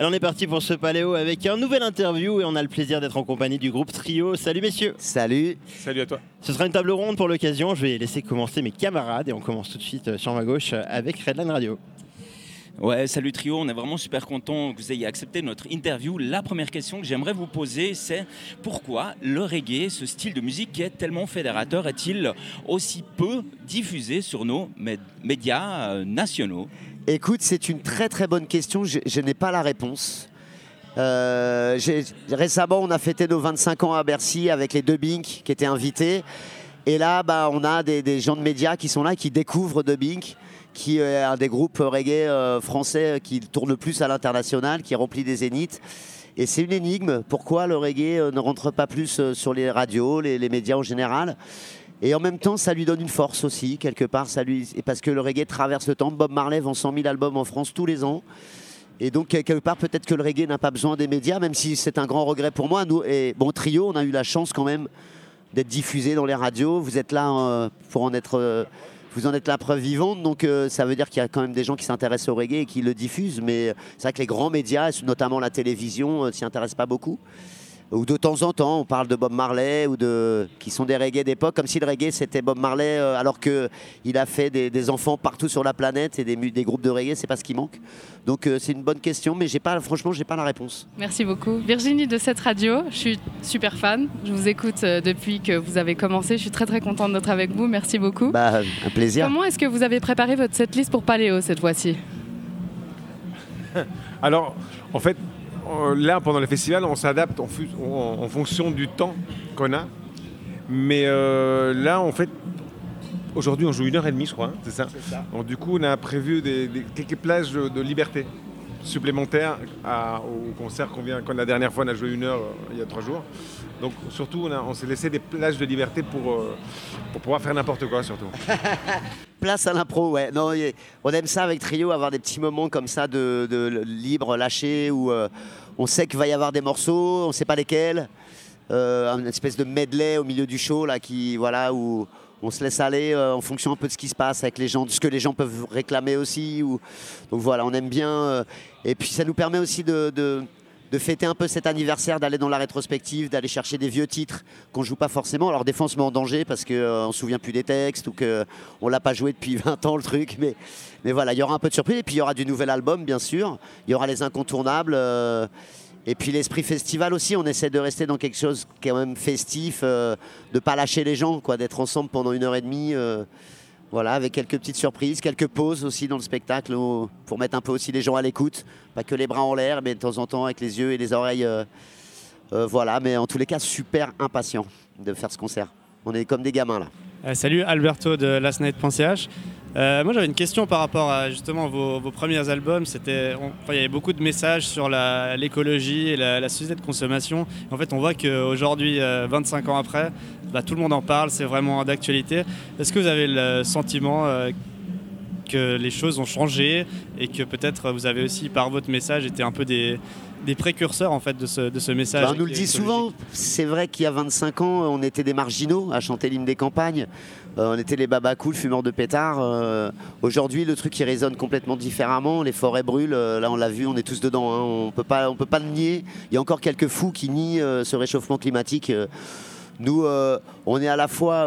Alors on est parti pour ce paléo avec un nouvel interview et on a le plaisir d'être en compagnie du groupe Trio. Salut messieurs Salut Salut à toi Ce sera une table ronde pour l'occasion, je vais laisser commencer mes camarades et on commence tout de suite euh, sur ma gauche euh, avec Redline Radio. Ouais, salut Trio, on est vraiment super content que vous ayez accepté notre interview. La première question que j'aimerais vous poser, c'est pourquoi le reggae, ce style de musique qui est tellement fédérateur, est-il aussi peu diffusé sur nos médias euh, nationaux? Écoute, c'est une très très bonne question, je, n'ai pas la réponse. Euh, récemment, on a fêté nos 25 ans à Bercy avec les deux Bink qui étaient invités. Et là, bah, on a des, gens de médias qui sont là, qui découvrent The Bink qui est un des groupes reggae euh, français qui tourne plus à l'international, qui remplit des zéniths. Et c'est une énigme. Pourquoi le reggae euh, ne rentre pas plus euh, sur les radios, les, médias en général? Et en même temps, ça lui donne une force aussi, quelque part. Parce que le reggae traverse le temps. Bob Marley vend 100 000 albums en France tous les ans. Et donc, quelque part, peut-être que le reggae n'a pas besoin des médias, même si c'est un grand regret pour moi. Nous, et bon, Trio, on a eu la chance quand même d'être diffusé dans les radios. Vous êtes là pour en être vous en êtes la preuve vivante, donc euh, ça veut dire qu'il y a quand même des gens qui s'intéressent au reggae et qui le diffusent, mais c'est vrai que les grands médias, notamment la télévision, euh, s'y intéressent pas beaucoup ou de temps en temps, on parle de Bob Marley ou de qui sont des reggae d'époque, comme si le reggae c'était Bob Marley, euh, alors que il a fait des, enfants partout sur la planète et des, des groupes de reggae, c'est pas ce qui manque. Donc euh, c'est une bonne question, mais j'ai pas, franchement, j'ai pas la réponse. Merci beaucoup, Virginie de cette radio. Je suis super fan. Je vous écoute euh, depuis que vous avez commencé. Je suis très très contente d'être avec vous. Merci beaucoup. Bah, un plaisir. Comment est-ce que vous avez préparé votre setlist pour Paléo cette fois-ci? Alors, en fait, là, pendant le festival, on s'adapte en, fonction du temps qu'on a. Mais euh, là, en fait, aujourd'hui, on joue une heure et demie, je crois, hein, c'est ça, Donc, du coup, on a prévu quelques plages de liberté supplémentaires au concert qu'on vient, quand la dernière fois on a joué une heure euh, il y a trois jours. Donc surtout on, s'est laissé des plages de liberté pour, euh, pouvoir faire n'importe quoi surtout. Place à l'impro, ouais. Non, on aime ça avec Trio, avoir des petits moments comme ça de, libre, lâché, où euh, on sait qu'il va y avoir des morceaux, on ne sait pas lesquels. une espèce de medley au milieu du show là qui voilà où on se laisse aller euh, en fonction un peu de ce qui se passe avec les gens, de ce que les gens peuvent réclamer aussi. Donc voilà, on aime bien. Euh, et puis ça nous permet aussi de, fêter un peu cet anniversaire, d'aller dans la rétrospective, d'aller chercher des vieux titres qu'on joue pas forcément. Alors des on met en danger parce qu'on euh, ne se souvient plus des textes ou qu'on l'a pas joué depuis 20 ans le truc. Mais, mais voilà, il y aura un peu de surprise. Et puis il y aura du nouvel album bien sûr. Il y aura les incontournables. Et puis l'esprit festival aussi, on essaie de rester dans quelque chose quand même festif, euh, de ne pas lâcher les gens, quoi, d'être ensemble pendant une heure et demie. Euh, voilà, avec quelques petites surprises, quelques pauses aussi dans le spectacle pour mettre un peu aussi les gens à l'écoute. Pas que les bras en l'air, mais de temps en temps avec les yeux et les oreilles. Euh, voilà, mais en tous les cas, super impatient de faire ce concert. On est comme des gamins là. salut, Alberto de lastnight.ch. Euh, moi j'avais une question par rapport à justement vos, premiers albums. C'était, il y avait beaucoup de messages sur l'écologie et la, société de consommation. En fait, on voit qu'aujourd'hui, 25 euh, ans après, bah, tout le monde en parle, c'est vraiment d'actualité. Est-ce que vous avez le sentiment euh, que les choses ont changé et que peut-être vous avez aussi, par votre message, été un peu des, précurseurs en fait de ce, message. Bah, on nous le dit souvent. C'est vrai qu'il y a 25 ans, on était des marginaux à chanter l'hymne des campagnes. Euh, on était les babas cool, fumeurs de pétards. Euh, aujourd'hui, le truc qui résonne complètement différemment. Les forêts brûlent. Euh, là, on l'a vu, on est tous dedans. Hein. On peut pas, on peut pas le nier. Il y a encore quelques fous qui nient ce réchauffement climatique. nous, on est à la fois,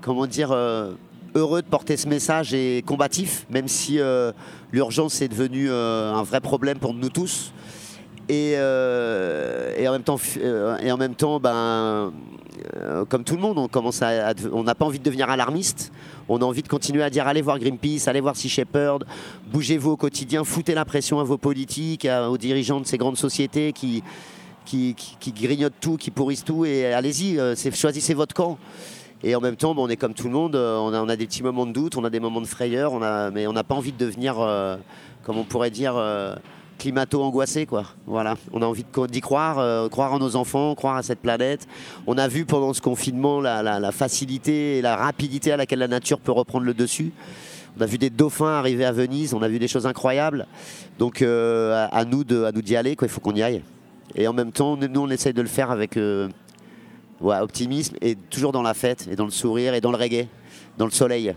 comment dire heureux de porter ce message et combatif, même si l'urgence est devenue un vrai problème pour nous tous. Et, en même temps, et en même temps ben, euh, comme tout le monde, on commence à, on n'a pas envie de devenir alarmiste. On a envie de continuer à dire allez voir Greenpeace, allez voir Sea Shepherd, bougez-vous au quotidien, foutez la pression à vos politiques, aux dirigeants de ces grandes sociétés qui, grignotent tout, qui pourrissent tout, et allez-y, euh, choisissez votre camp. Et en même temps, on est comme tout le monde, euh, on a, des petits moments de doute, on a des moments de frayeur, on a, mais on n'a pas envie de devenir, comme on pourrait dire, climato-angoissé, quoi. Voilà, on a envie d'y croire, euh, croire en nos enfants, croire à cette planète. On a vu pendant ce confinement la, facilité et la rapidité à laquelle la nature peut reprendre le dessus. On a vu des dauphins arriver à Venise, on a vu des choses incroyables. Donc euh, à, nous de, à nous d'y aller. Il faut qu'on y aille. Et en même temps, nous, on essaye de le faire avec euh, optimisme et toujours dans la fête et dans le sourire et dans le reggae, dans le soleil.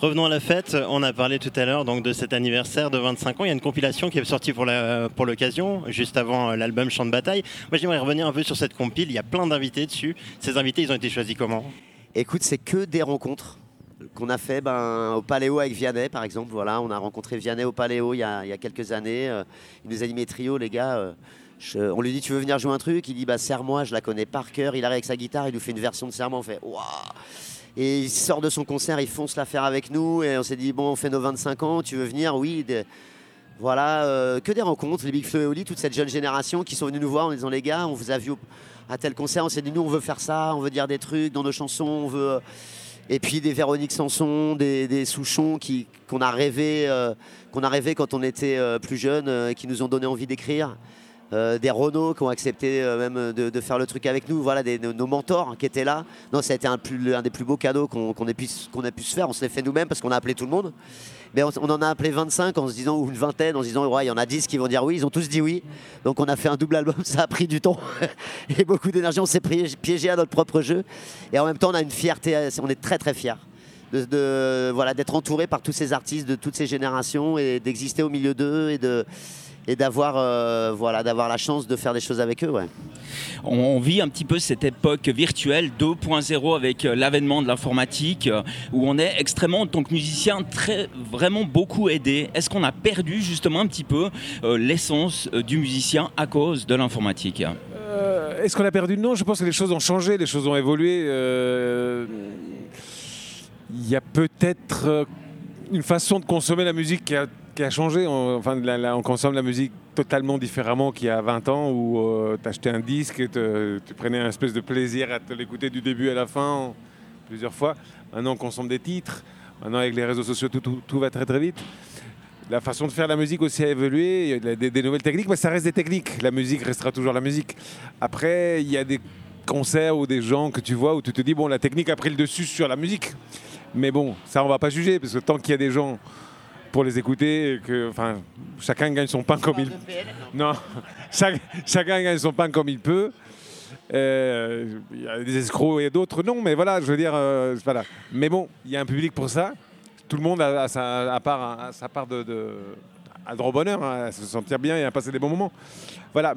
Revenons à la fête. On a parlé tout à l'heure donc de cet anniversaire de 25 ans. Il y a une compilation qui est sortie pour l'occasion, juste avant euh, l'album Chant de bataille. Moi, j'aimerais revenir un peu sur cette compile. Il y a plein d'invités dessus. Ces invités, ils ont été choisis comment? Écoute, c'est que des rencontres qu'on a fait ben, au Paléo avec Vianney, par exemple. Voilà, on a rencontré Vianney au Paléo il y a, il y a quelques années. Euh, Il nous a mes trio, les gars. Euh, on lui dit tu veux venir jouer un truc? Il dit bah serre-moi, je la connais par cœur. Il arrive avec sa guitare, il nous fait une version de serre-moi. On fait waouh Et il sort de son concert, il fonce la faire avec nous. Et on s'est dit bon, on fait nos 25 ans, tu veux venir? Oui. Voilà, euh, que des rencontres, les Big Flo et Oli, toute cette jeune génération qui sont venus nous voir en disant les gars, on vous a vu à tel concert, on s'est dit nous on veut faire ça, on veut dire des trucs dans nos chansons, on veut. Et puis des Véronique Sanson, des, Souchons qui, qu'on a rêvé, euh, qu'on a rêvé quand on était euh, plus jeune, euh, qui nous ont donné envie d'écrire. Euh, des Renault qui ont accepté euh, même de, de faire le truc avec nous, voilà, des, nos, mentors qui étaient là. Non, ça a été un, des plus beaux cadeaux qu'on ait, pu, se faire. On se l'est fait nous-mêmes parce qu'on a appelé tout le monde. Mais on, en a appelé 25 en se disant, ou une vingtaine, en se disant, ouais, il y en a 10 qui vont dire oui. Ils ont tous dit oui. Donc on a fait un double album, ça a pris du temps et beaucoup d'énergie. On s'est piégé, à notre propre jeu. Et en même temps, on a une fierté, euh, on est très très fiers. Voilà, d'être entouré par tous ces artistes de toutes ces générations et d'exister au milieu d'eux et de et d'avoir euh, voilà d'avoir la chance de faire des choses avec eux ouais. On, on vit un petit peu cette époque virtuelle 2.0 avec euh, l'avènement de l'informatique, euh, où on est extrêmement, en tant que musicien, très, vraiment beaucoup aidé. Est-ce qu'on a perdu justement un petit peu euh, l'essence du musicien à cause de l'informatique? Euh, Est-ce qu'on a perdu? Non, je pense que les choses ont changé, les choses ont évolué. euh, Il y a peut-être une façon de consommer la musique qui a, a changé. On, enfin, on consomme la musique totalement différemment qu'il y a 20 ans où tu achetais un disque et tu prenais un espèce de plaisir à te l'écouter du début à la fin plusieurs fois. Maintenant, on consomme des titres. Maintenant, avec les réseaux sociaux, tout, va très très vite. La façon de faire la musique aussi a évolué. Il y a des, des nouvelles techniques, mais ça reste des techniques. La musique restera toujours la musique. Après, il y a des concerts ou des gens que tu vois où tu te dis, bon, la technique a pris le dessus sur la musique. Mais bon, ça, on va pas juger, parce que tant qu'il y a des gens pour les écouter, et que, enfin, chacun gagne son pain comme il Non, chaque- chacun gagne son pain comme il peut. Euh, Il y a des escrocs et d'autres non, mais voilà, je veux dire, euh, voilà. Mais bon, il y a un public pour ça. Tout le monde a, a sa, a part, a sa part de, de a le droit au bonheur, hein, à se sentir bien et à passer des bons moments. Voilà.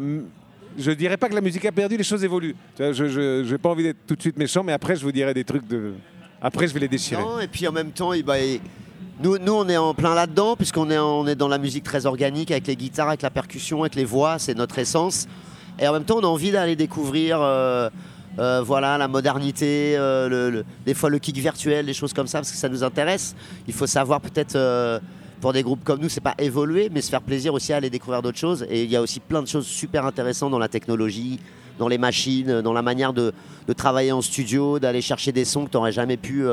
Je dirais pas que la musique a perdu, les choses évoluent. Tu vois, Je n'ai pas envie d'être tout de suite méchant, mais après, je vous dirai des trucs de. Après, je vais les déchirer. Non, et puis en même temps, il- bah, il- nous, nous, on est en plein là-dedans, puisqu'on est, dans la musique très organique, avec les guitares, avec la percussion, avec les voix, c'est notre essence. Et en même temps, on a envie d'aller découvrir euh, euh, voilà, la modernité, euh, des fois le kick virtuel, des choses comme ça, parce que ça nous intéresse. Il faut savoir peut-être, pour des groupes comme nous, c'est pas évoluer, mais se faire plaisir aussi à aller découvrir d'autres choses. Et il y a aussi plein de choses super intéressantes dans la technologie, dans les machines, dans la manière de, de travailler en studio, d'aller chercher des sons que tu n'aurais jamais pu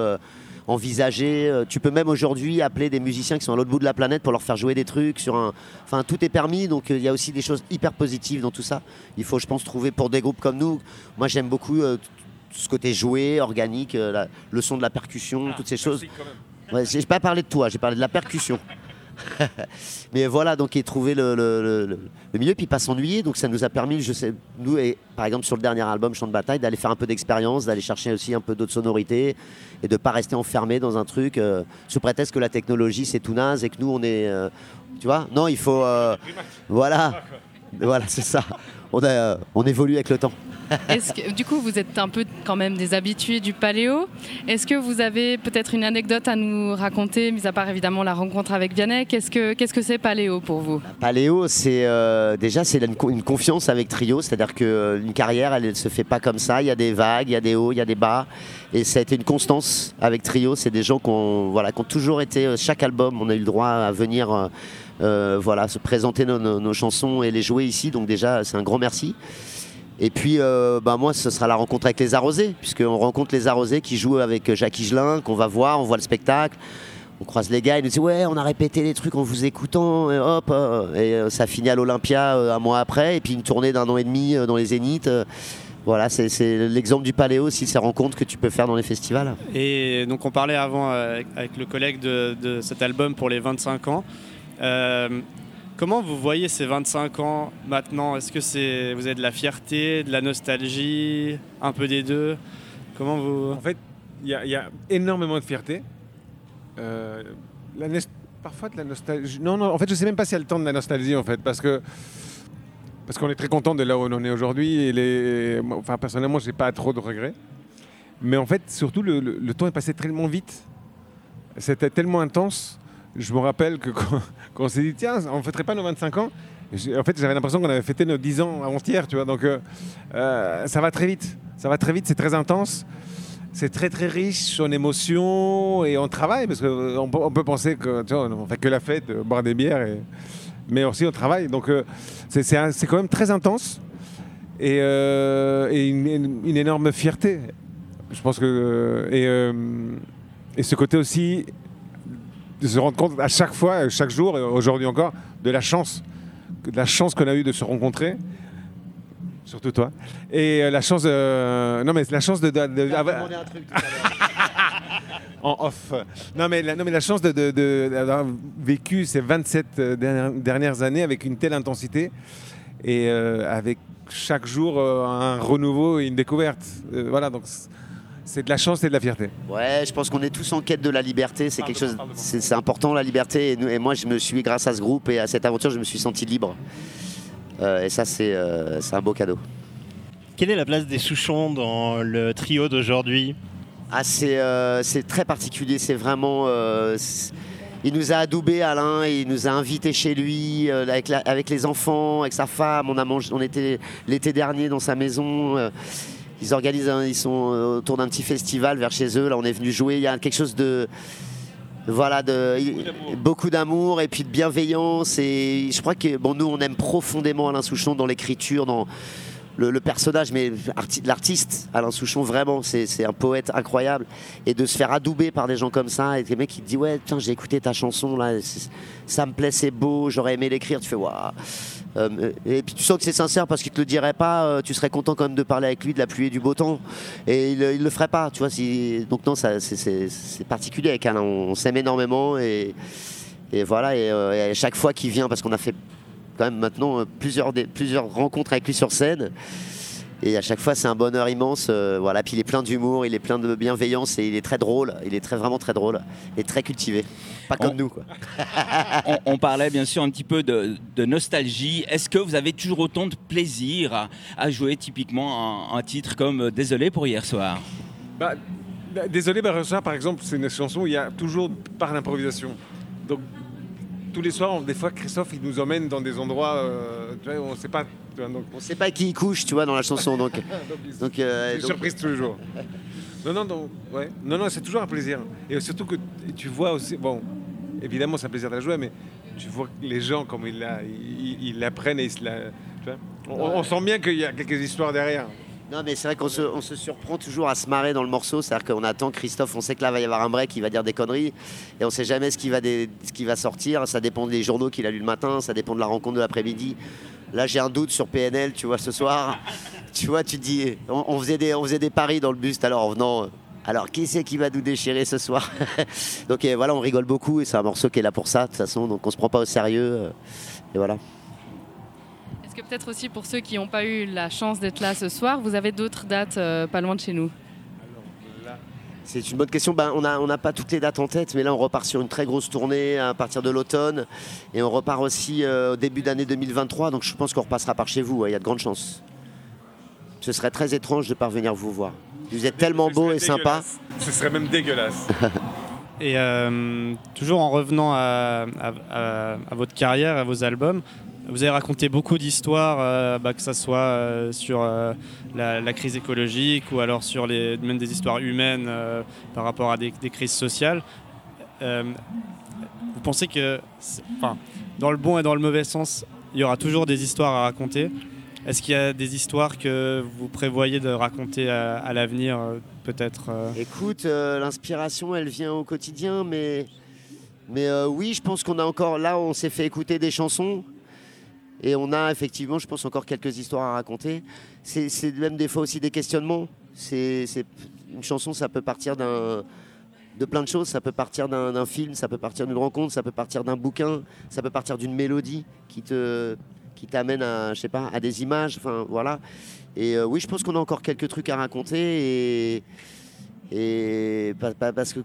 envisager. Euh, Tu peux même aujourd'hui appeler des musiciens qui sont à l'autre bout de la planète pour leur faire jouer des trucs sur un. Enfin, tout est permis, donc euh, il y a aussi des choses hyper positives dans tout ça. Il faut, je pense, trouver pour des groupes comme nous. Moi, j'aime beaucoup euh, ce côté joué, organique, euh, la- le son de la percussion, toutes ces choses. Ouais, j'ai pas parlé de toi, j'ai parlé de la percussion. Mais voilà, donc il trouvé le, le- le- le- milieu, puis pas s'ennuyer. Donc ça nous a permis, je sais, nous, et, par exemple sur le dernier album Chant de bataille, d'aller faire un peu d'expérience, d'aller chercher aussi un peu d'autres sonorités et de pas rester enfermé dans un truc euh, sous prétexte que la technologie c'est tout naze et que nous on est, euh, tu vois, non, il faut, euh, voilà, voilà, c'est ça. On évolue avec le temps. Du coup, vous êtes un peu quand même des habitués du paléo. Est-ce que vous avez peut-être une anecdote à nous raconter, mis à part évidemment la rencontre avec Vianney? Qu'est-ce que que c'est paléo pour vous? Paléo, c'est euh, déjà c'est une, co- une confiance avec Trio, c'est-à-dire qu'une carrière, elle ne se fait pas comme ça. Il y a des vagues, il y a des hauts, il y a des bas, et ça a été une constance avec Trio. C'est des gens qui ont, voilà, toujours été euh, chaque album, on a eu le droit à venir, euh, euh, voilà, se présenter nos chansons et les jouer ici. Donc déjà, c'est un grand merci. Et puis, euh, bah, moi, ce sera la rencontre avec les Arrosés, puisqu'on rencontre les Arrosés qui jouent avec Jacques Higelin, qu'on va voir, on voit le spectacle. On croise les gars, ils nous disent Ouais, on a répété les trucs en vous écoutant, et hop, euh, et euh, ça finit à l'Olympia euh, un mois après, et puis une tournée d'un an et demi euh, dans les Zéniths. euh, voilà, c'est l'exemple du Paléo aussi, ces rencontres que tu peux faire dans les festivals. Et donc on parlait avant euh, avec, le collègue de, cet album pour les 25 ans. Euh, comment vous voyez ces 25 ans maintenant? Est-ce que c'est vous avez de la fierté, de la nostalgie, un peu des deux? Comment vous En fait, il y, a- énormément de fierté. euh, la parfois de la nostalgie. Non, non, en fait, je sais même pas a le temps de la nostalgie, en fait, parce que parce qu'on est très content de là où on en est aujourd'hui. Et les, enfin, personnellement, j'ai pas trop de regrets. Mais en fait, surtout, le- le temps est passé tellement vite. C'était tellement intense. Je me rappelle que quand, on s'est dit, tiens, on ne fêterait pas nos 25 ans, en fait, j'avais l'impression qu'on avait fêté nos 10 ans avant-hier, tu vois. Donc, euh, euh, ça va très vite. Ça va très vite, c'est très intense. C'est très très riche en émotions et en travail, parce qu'on peut, on peut penser que tu fait que la fête, euh, boire des bières, mais aussi on travaille. Donc euh, c'est- quand même très intense et, euh, une, une- énorme fierté. Je pense que et, euh, et ce côté aussi se rendre compte à chaque fois, chaque jour, et aujourd'hui encore, de la chance, de la chance qu'on a eu de se rencontrer. Surtout toi. Et euh, la chance de. Non, mais la chance de. de- de- en off. Non, mais la, non, mais la chance de- de- de- d'avoir vécu ces 27 euh, dernières, dernières années avec une telle intensité et euh, avec chaque jour euh, un renouveau et une découverte. Euh, voilà, donc c'est de la chance et de la fierté. Ouais, je pense qu'on est tous en quête de la liberté. C'est quelque chose, c'est important la liberté. Et, nous- et moi, je me suis, grâce à ce groupe et à cette aventure, je me suis senti libre. Euh, et ça, c'est euh, c'est un beau cadeau. Quelle est la place des Souchons dans le trio d'aujourd'hui? Ah, c'est euh, c'est très particulier. C'est vraiment. euh, il nous a adoubé Alain, il nous a invités chez lui euh, avec, la- avec les enfants, avec sa femme. On a mangé, on était l'été dernier dans sa maison. Ils organisent, un- ils sont euh, autour d'un petit festival vers chez eux. Là, on est venu jouer. Il y a quelque chose de voilà, de, beaucoup d'amour et puis de bienveillance. Et je crois que bon, nous, on aime profondément Alain Souchon dans l'écriture, dans le, le personnage, mais arti- l'artiste, Alain Souchon, vraiment, c'est un poète incroyable. Et de se faire adouber par des gens comme ça, et des mecs qui te disent Ouais, putain, j'ai écouté ta chanson, là, ça me plaît, c'est beau, j'aurais aimé l'écrire. Tu fais Waouh. Euh, et puis tu sens que c'est sincère parce qu'il te le dirait pas, euh, tu serais content quand même de parler avec lui de la pluie et du beau temps. Et il, il le ferait pas, tu vois. Donc non, c'est- particulier avec Alain, on, s'aime énormément et, voilà. Et, euh, et à chaque fois qu'il vient, parce qu'on a fait quand même maintenant plusieurs rencontres avec lui sur scène. Et à chaque fois, c'est un bonheur immense. euh, voilà. Puis il est plein d'humour, il est plein de bienveillance et il est très drôle. Il est très, vraiment très drôle et très cultivé. Pas comme On- nous, quoi. on, on parlait bien sûr un petit peu de, de nostalgie. Est-ce que vous avez toujours autant de plaisir à, à jouer typiquement un, un titre comme euh, Désolé pour hier soir? Bah, bah, désolé, bah, par exemple, c'est une chanson où il y a toujours par l'improvisation. Donc, tous les soirs, on- des fois, Christophe, il nous emmène dans des endroits, euh, tu vois, on ne sait pas. tu vois, donc, On sait pas qui couche, tu vois, dans la chanson. Donc, euh, c'est une donc- surprise tous les jours. Non, non, non, ouais. non, non, c'est toujours un plaisir. Et surtout que tu vois aussi, bon, évidemment, c'est un plaisir de la jouer, mais tu vois que les gens, comme ils la, ils, ils la prennent et ils se la. tu vois. on, on sent bien qu'il y a quelques histoires derrière. Non, mais c'est vrai qu'on se, on se surprend toujours à se marrer dans le morceau. C'est-à-dire qu'on attend Christophe, on sait que là va y avoir un break, il va dire des conneries. Et on sait jamais ce qui va, des- ce qui va sortir. Ça dépend des journaux qu'il a lu le matin, ça dépend de la rencontre de l'après-midi. Là, j'ai un doute sur PNL, tu vois, ce soir. tu vois, tu te dis. On, on faisait des, on faisait des paris dans le bus tout à l'heure en venant. Alors, qui c'est qui va nous déchirer ce soir? Donc voilà, on rigole beaucoup et c'est un morceau qui est là pour ça, de toute façon. Donc on se prend pas au sérieux. et voilà. Que peut-être aussi pour ceux qui n'ont pas eu la chance d'être là ce soir, vous avez d'autres dates euh, pas loin de chez nous C'est une bonne question. Ben, on n'a on pas toutes les dates en tête, mais là, on repart sur une très grosse tournée à partir de l'automne. Et on repart aussi euh, au début d'année 2023. Donc, je pense qu'on repassera par chez vous. Il y a de grandes chances. Ce serait très étrange de ne pas venir vous voir. Vous êtes tellement beau et sympa. Ce serait même dégueulasse. Et euh, toujours en revenant à, à- à- à votre carrière, à vos albums, vous avez raconté beaucoup d'histoires, euh, bah, que ce soit euh, sur euh, la, crise écologique ou alors sur les, même des histoires humaines par rapport à des, crises sociales. Vous pensez que, enfin, dans le bon et dans le mauvais sens, il y aura toujours des histoires à raconter Est-ce qu'il y a des histoires que vous prévoyez de raconter à, à l'avenir, peut-être Écoute, l'inspiration, elle vient au quotidien, mais, mais oui, je pense qu'on a encore. Là, on s'est fait écouter des chansons. Et on a effectivement, je pense, encore quelques histoires à raconter. C'est même des fois aussi des questionnements. C'est une chanson, ça peut partir de plein de choses. Ça peut partir d'un film, ça peut partir d'une rencontre, ça peut partir d'un bouquin, ça peut partir d'une mélodie qui te qui t'amène à, je sais pas, à des images. Enfin, voilà. Et euh, oui, je pense qu'on a encore quelques trucs à raconter et et pa- pa- parce que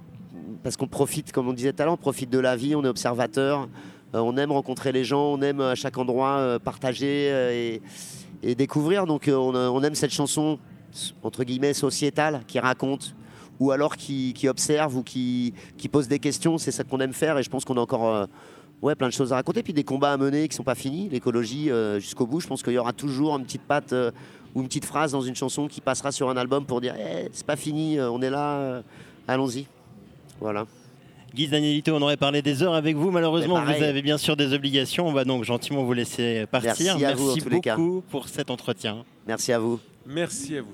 parce qu'on profite, comme on disait tout à l'heure, on profite de la vie, on est observateur, on aime rencontrer les gens, on aime à chaque endroit euh, partager euh, et, découvrir. Donc euh, on, aime cette chanson, entre guillemets, sociétale, qui raconte, ou alors qui, observe, ou qui, pose des questions. C'est ça qu'on aime faire, et je pense qu'on a encore euh, ouais, plein de choses à raconter. Puis des combats à mener qui sont pas finis, l'écologie euh, jusqu'au bout. Je pense qu'il y aura toujours une petite patte euh, ou une petite phrase dans une chanson qui passera sur un album pour dire Eh, c'est pas fini, euh, on est là, euh, allons-y. Voilà. Guy Danielito, on aurait parlé des heures avec vous. Malheureusement, vous avez bien sûr des obligations. On va donc gentiment vous laisser partir. Merci à beaucoup pour cet entretien. Merci à vous. Merci à vous.